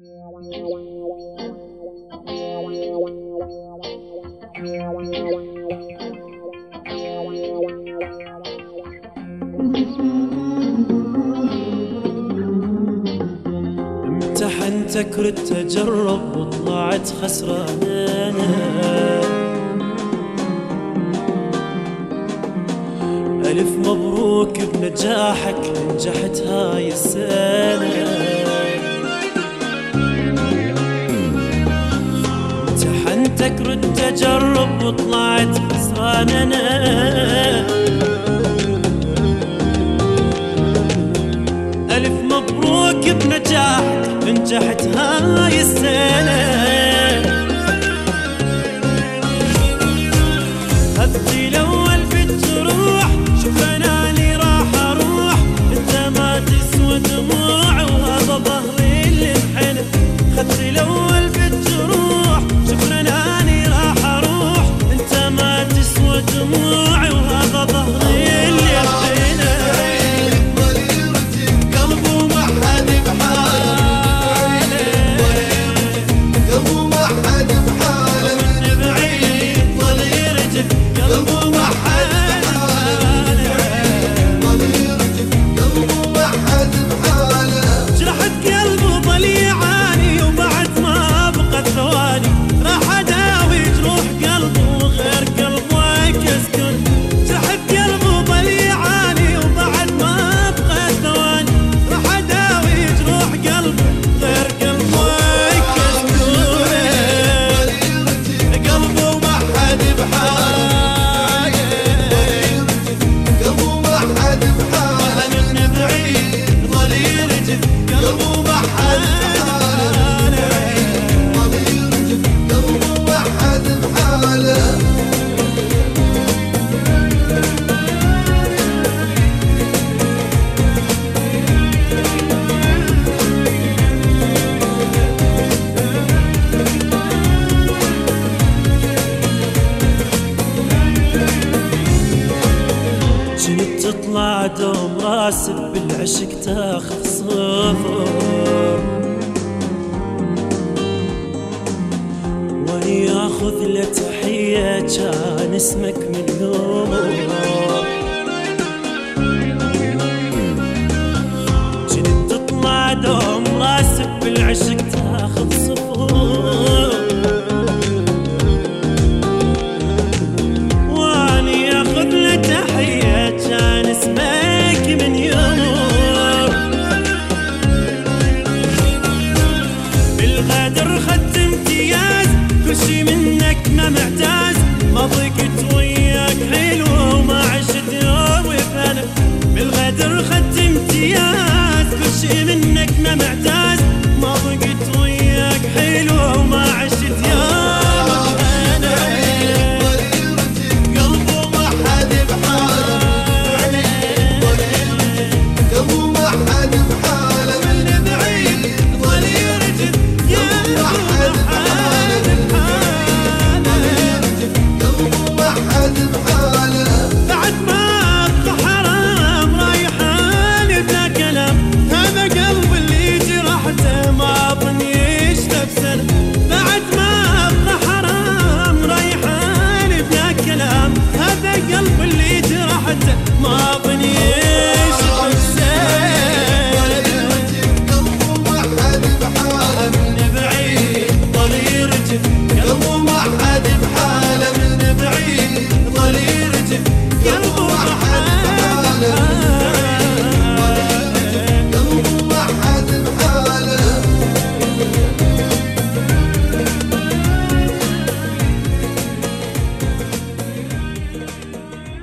امتحنتك كرة تجرب وطلعت خسرانة. ألف مبروك بنجاحك نجحت هاي السنة. انت كرد تجرب وطلعت خسران أنا ألف مبروك بنجاحك نجحت هاي السنة. يطلع دوم راسب بالعشق تاخذ صفر وياخذ له تحية كان اسمك من يومه. بدر خدت امتياز. كل شي منك ما معتاز. ما ضقت وياك حلوة وما عشت يوم بهنا بالغدر خدت امتياز. كل شي منك ما معتاز.